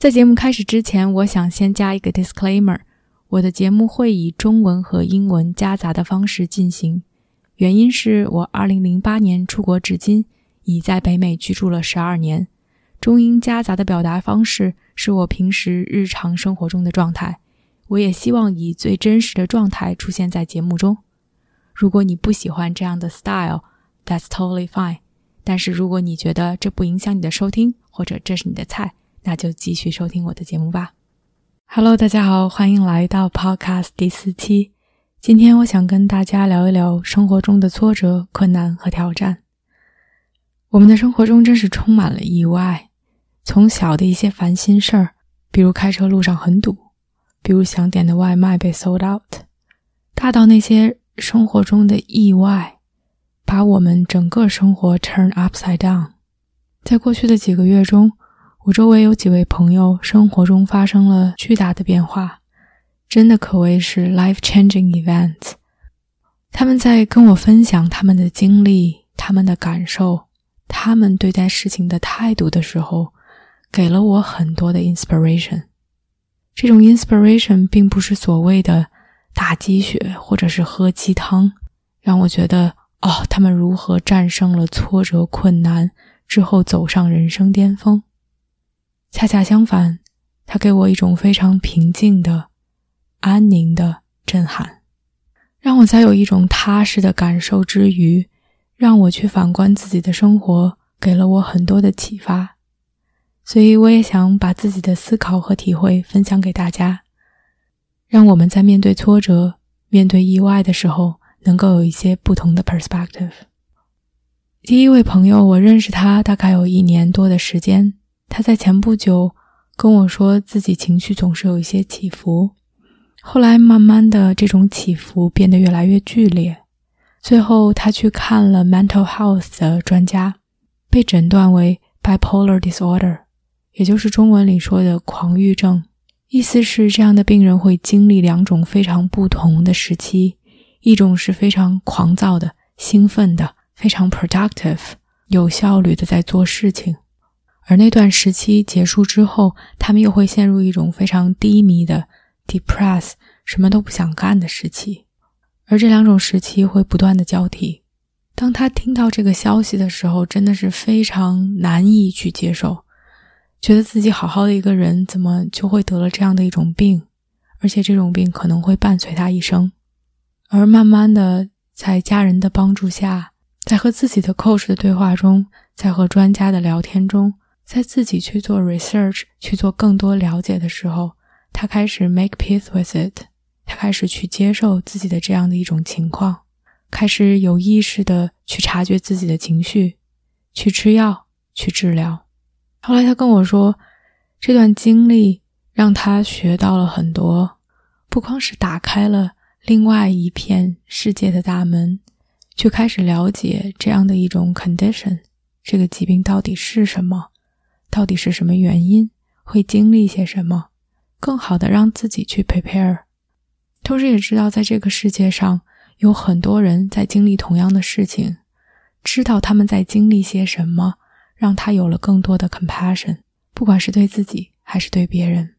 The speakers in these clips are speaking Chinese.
在节目开始之前，我想先加一个 disclaimer：我的节目会以中文和英文夹杂的方式进行，原因是我2008年出国至今，已在北美居住了十二年。中英夹杂的表达方式是我平时日常生活中的状态，我也希望以最真实的状态出现在节目中。如果你不喜欢这样的 style，that's totally fine。但是如果你觉得这不影响你的收听，或者这是你的菜，那就继续收听我的节目吧。Hello，大家好，欢迎来到 Podcast 第四期。今天我想跟大家聊一聊生活中的挫折、困难和挑战。我们的生活中真是充满了意外，从小的一些烦心事儿，比如开车路上很堵，比如想点的外卖被 sold out，大到那些生活中的意外，把我们整个生活 turn upside down。在过去的几个月中，我周围有几位朋友，生活中发生了巨大的变化，真的可谓是 life-changing events。他们在跟我分享他们的经历、他们的感受、他们对待事情的态度的时候，给了我很多的 inspiration。这种 inspiration 并不是所谓的打鸡血或者是喝鸡汤，让我觉得哦，他们如何战胜了挫折困难之后走上人生巅峰。恰恰相反，它给我一种非常平静的、安宁的震撼，让我在有一种踏实的感受之余，让我去反观自己的生活，给了我很多的启发。所以，我也想把自己的思考和体会分享给大家，让我们在面对挫折、面对意外的时候，能够有一些不同的 perspective。第一位朋友，我认识他大概有一年多的时间。他在前不久跟我说，自己情绪总是有一些起伏，后来慢慢的这种起伏变得越来越剧烈，最后他去看了 mental health 的专家，被诊断为 bipolar disorder，也就是中文里说的狂郁症。意思是这样的病人会经历两种非常不同的时期，一种是非常狂躁的、兴奋的、非常 productive、有效率的在做事情。而那段时期结束之后，他们又会陷入一种非常低迷的 depress，什么都不想干的时期。而这两种时期会不断的交替。当他听到这个消息的时候，真的是非常难以去接受，觉得自己好好的一个人，怎么就会得了这样的一种病，而且这种病可能会伴随他一生。而慢慢的，在家人的帮助下，在和自己的 coach 的对话中，在和专家的聊天中。在自己去做 research、去做更多了解的时候，他开始 make peace with it，他开始去接受自己的这样的一种情况，开始有意识的去察觉自己的情绪，去吃药、去治疗。后来他跟我说，这段经历让他学到了很多，不光是打开了另外一片世界的大门，去开始了解这样的一种 condition，这个疾病到底是什么。到底是什么原因会经历些什么，更好的让自己去 prepare，同时也知道在这个世界上有很多人在经历同样的事情，知道他们在经历些什么，让他有了更多的 compassion，不管是对自己还是对别人。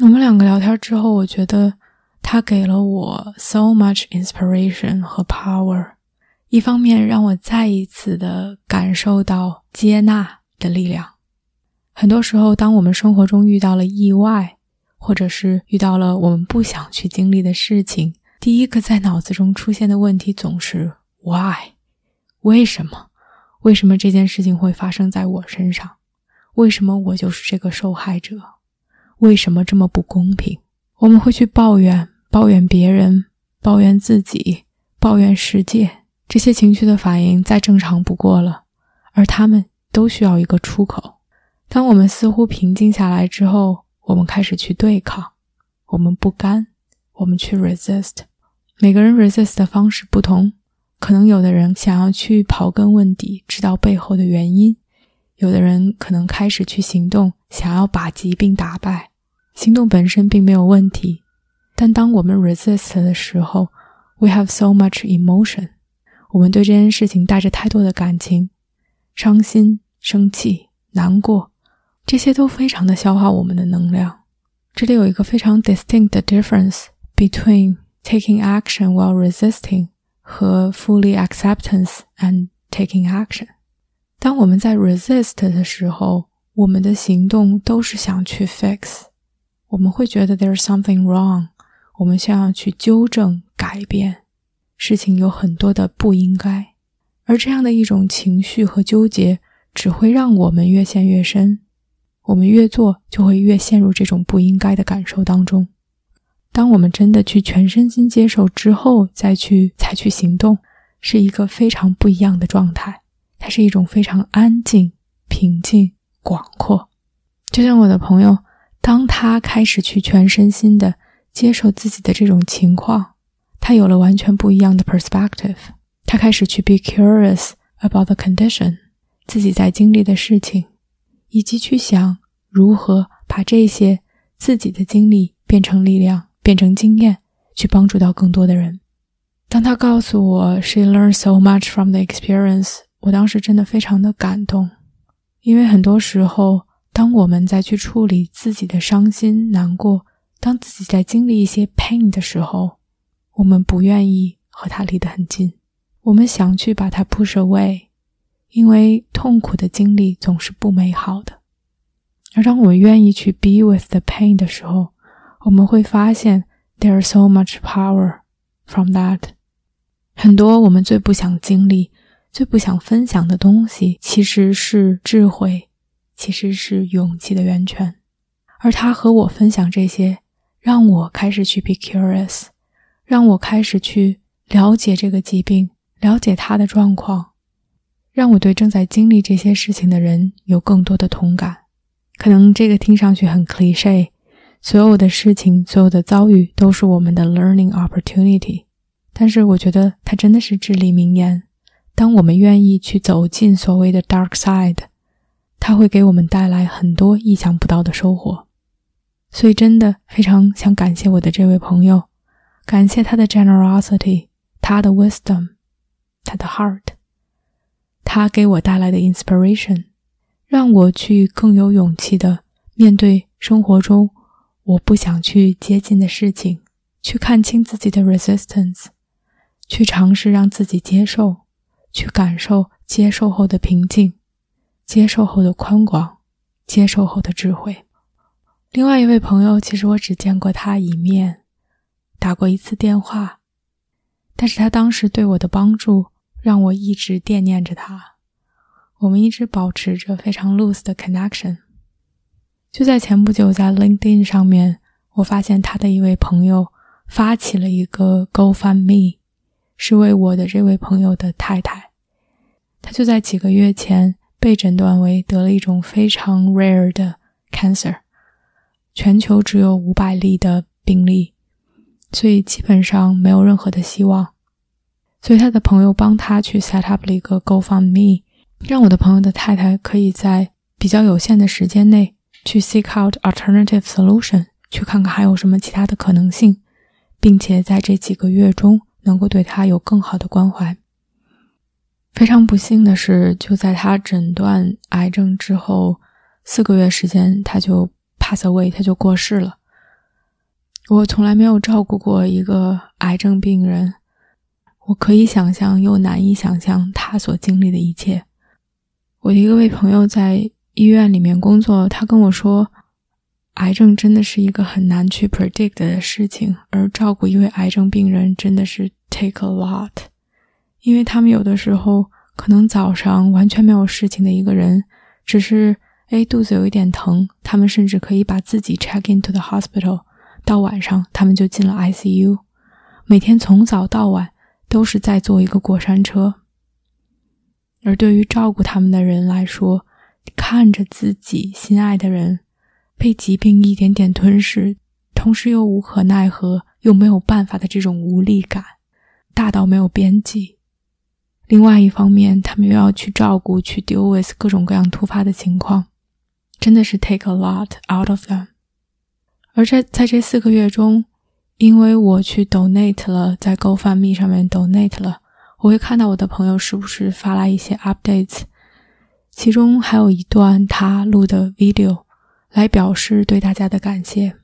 我们两个聊天之后，我觉得他给了我 so much inspiration 和 power，一方面让我再一次的感受到接纳的力量。很多时候，当我们生活中遇到了意外，或者是遇到了我们不想去经历的事情，第一个在脑子中出现的问题总是 “why”，为什么？为什么这件事情会发生在我身上？为什么我就是这个受害者？为什么这么不公平？我们会去抱怨，抱怨别人，抱怨自己，抱怨世界。这些情绪的反应再正常不过了，而他们都需要一个出口。当我们似乎平静下来之后，我们开始去对抗，我们不甘，我们去 resist。每个人 resist 的方式不同，可能有的人想要去刨根问底，知道背后的原因；有的人可能开始去行动，想要把疾病打败。行动本身并没有问题，但当我们 resist 的时候，we have so much emotion。我们对这件事情带着太多的感情，伤心、生气、难过。这些都非常的消耗我们的能量。这里有一个非常 distinct difference between taking action while resisting 和 fully acceptance and taking action。当我们在 resist 的时候，我们的行动都是想去 fix，我们会觉得 there's something wrong，我们想要去纠正、改变，事情有很多的不应该，而这样的一种情绪和纠结只会让我们越陷越深。我们越做，就会越陷入这种不应该的感受当中。当我们真的去全身心接受之后，再去采取行动，是一个非常不一样的状态。它是一种非常安静、平静、广阔。就像我的朋友，当他开始去全身心的接受自己的这种情况，他有了完全不一样的 perspective。他开始去 be curious about the condition，自己在经历的事情。以及去想如何把这些自己的经历变成力量，变成经验，去帮助到更多的人。当他告诉我 she learned so much from the experience，我当时真的非常的感动，因为很多时候，当我们在去处理自己的伤心难过，当自己在经历一些 pain 的时候，我们不愿意和他离得很近，我们想去把它 push away。因为痛苦的经历总是不美好的，而当我们愿意去 be with the pain 的时候，我们会发现 there's so much power from that。很多我们最不想经历、最不想分享的东西，其实是智慧，其实是勇气的源泉。而他和我分享这些，让我开始去 be curious，让我开始去了解这个疾病，了解他的状况。让我对正在经历这些事情的人有更多的同感。可能这个听上去很 cliche，所有的事情、所有的遭遇都是我们的 learning opportunity。但是我觉得它真的是至理名言。当我们愿意去走进所谓的 dark side，它会给我们带来很多意想不到的收获。所以真的非常想感谢我的这位朋友，感谢他的 generosity，他的 wisdom，他的 heart。他给我带来的 inspiration，让我去更有勇气的面对生活中我不想去接近的事情，去看清自己的 resistance，去尝试让自己接受，去感受接受后的平静，接受后的宽广，接受后的智慧。另外一位朋友，其实我只见过他一面，打过一次电话，但是他当时对我的帮助。让我一直惦念着他，我们一直保持着非常 loose 的 connection。就在前不久，在 LinkedIn 上面，我发现他的一位朋友发起了一个 GoFundMe，是为我的这位朋友的太太。他就在几个月前被诊断为得了一种非常 rare 的 cancer，全球只有五百例的病例，所以基本上没有任何的希望。所以他的朋友帮他去 set up 了一个 GoFundMe，让我的朋友的太太可以在比较有限的时间内去 seek out alternative solution，去看看还有什么其他的可能性，并且在这几个月中能够对他有更好的关怀。非常不幸的是，就在他诊断癌症之后四个月时间，他就 pass away，他就过世了。我从来没有照顾过一个癌症病人。我可以想象，又难以想象他所经历的一切。我的一个位朋友在医院里面工作，他跟我说，癌症真的是一个很难去 predict 的事情，而照顾一位癌症病人真的是 take a lot，因为他们有的时候可能早上完全没有事情的一个人，只是哎肚子有一点疼，他们甚至可以把自己 check into the hospital，到晚上他们就进了 ICU，每天从早到晚。都是在坐一个过山车，而对于照顾他们的人来说，看着自己心爱的人被疾病一点点吞噬，同时又无可奈何，又没有办法的这种无力感，大到没有边际。另外一方面，他们又要去照顾、去 deal with 各种各样突发的情况，真的是 take a lot out of them。而在在这四个月中，因为我去 donate 了，在 GoFundMe 上面 donate 了，我会看到我的朋友时不时发来一些 updates，其中还有一段他录的 video 来表示对大家的感谢。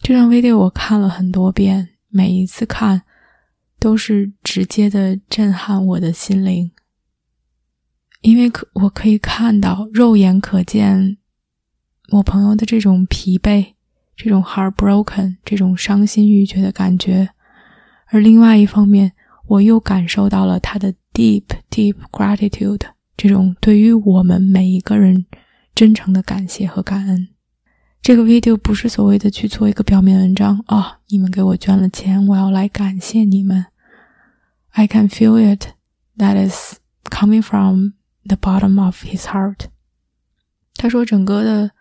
这张 video 我看了很多遍，每一次看。都是直接的震撼我的心灵，因为可我可以看到肉眼可见我朋友的这种疲惫、这种 heartbroken、这种伤心欲绝的感觉，而另外一方面，我又感受到了他的 deep deep gratitude，这种对于我们每一个人真诚的感谢和感恩。这个 video 不是所谓的去做一个表面文章啊！你们给我捐了钱，我要来感谢你们。I can feel it that is coming from the bottom of his heart。他说，整个的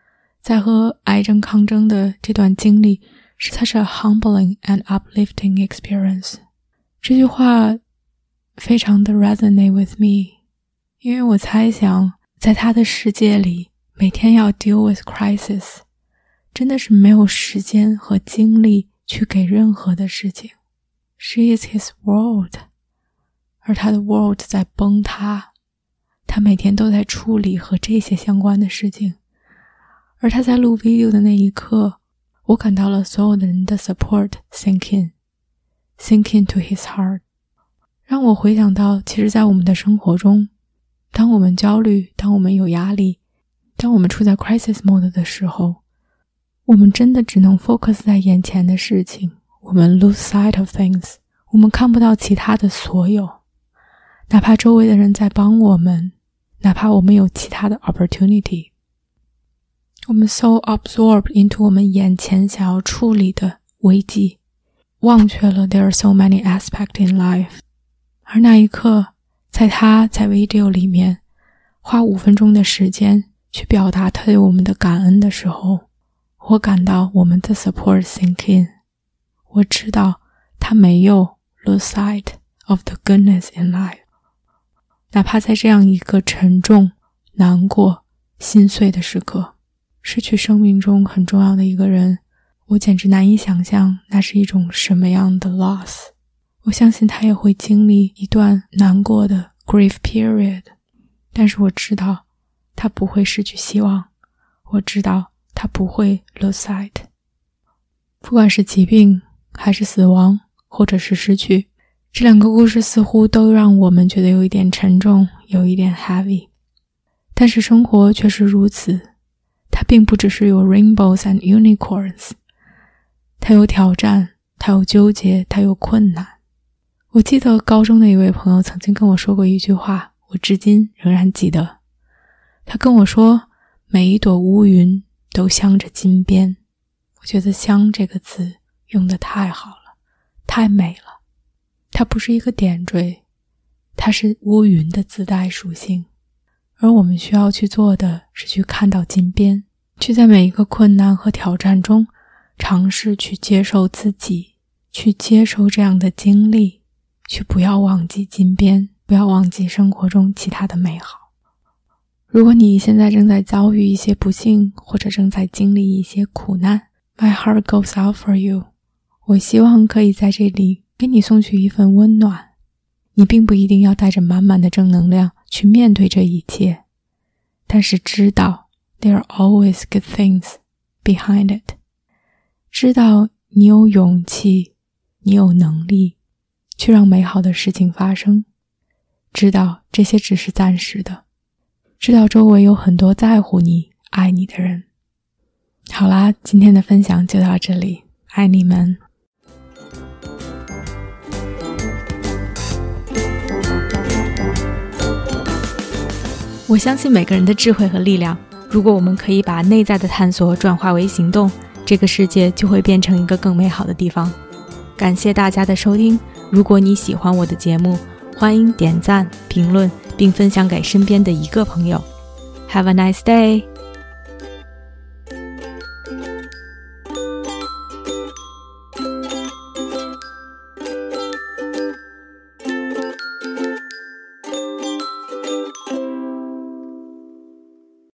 在和癌症抗争的这段经历是 such a humbling and uplifting experience。这句话非常的 resonate with me，因为我猜想，在他的世界里，每天要 deal with crisis。真的是没有时间和精力去给任何的事情。She is his world，而他的 world 在崩塌。他每天都在处理和这些相关的事情。而他在录 video 的那一刻，我感到了所有的人的 support sink in，sink into his heart，让我回想到，其实，在我们的生活中，当我们焦虑，当我们有压力，当我们处在 crisis mode 的时候。我们真的只能 focus 在眼前的事情，我们 lose sight of things，我们看不到其他的所有，哪怕周围的人在帮我们，哪怕我们有其他的 opportunity，我们 so absorbed into 我们眼前想要处理的危机，忘却了 there are so many aspect in life。而那一刻，在他在 video 里面花五分钟的时间去表达他对我们的感恩的时候。我感到我们的 support sink in。我知道他没有 lose sight of the goodness in life。哪怕在这样一个沉重、难过、心碎的时刻，失去生命中很重要的一个人，我简直难以想象那是一种什么样的 loss。我相信他也会经历一段难过的 grief period，但是我知道他不会失去希望。我知道。他不会 lose sight，不管是疾病，还是死亡，或者是失去，这两个故事似乎都让我们觉得有一点沉重，有一点 heavy。但是生活却是如此，它并不只是有 rainbows and unicorns，它有挑战，它有纠结，它有困难。我记得高中的一位朋友曾经跟我说过一句话，我至今仍然记得。他跟我说：“每一朵乌云。”都镶着金边，我觉得“镶”这个字用的太好了，太美了。它不是一个点缀，它是乌云的自带属性。而我们需要去做的是去看到金边，去在每一个困难和挑战中尝试去接受自己，去接受这样的经历，去不要忘记金边，不要忘记生活中其他的美好。如果你现在正在遭遇一些不幸，或者正在经历一些苦难，My heart goes out for you。我希望可以在这里给你送去一份温暖。你并不一定要带着满满的正能量去面对这一切，但是知道 there are always good things behind it。知道你有勇气，你有能力去让美好的事情发生。知道这些只是暂时的。知道周围有很多在乎你、爱你的人。好啦，今天的分享就到这里，爱你们。我相信每个人的智慧和力量。如果我们可以把内在的探索转化为行动，这个世界就会变成一个更美好的地方。感谢大家的收听。如果你喜欢我的节目，欢迎点赞、评论。并分享给身边的一个朋友。Have a nice day.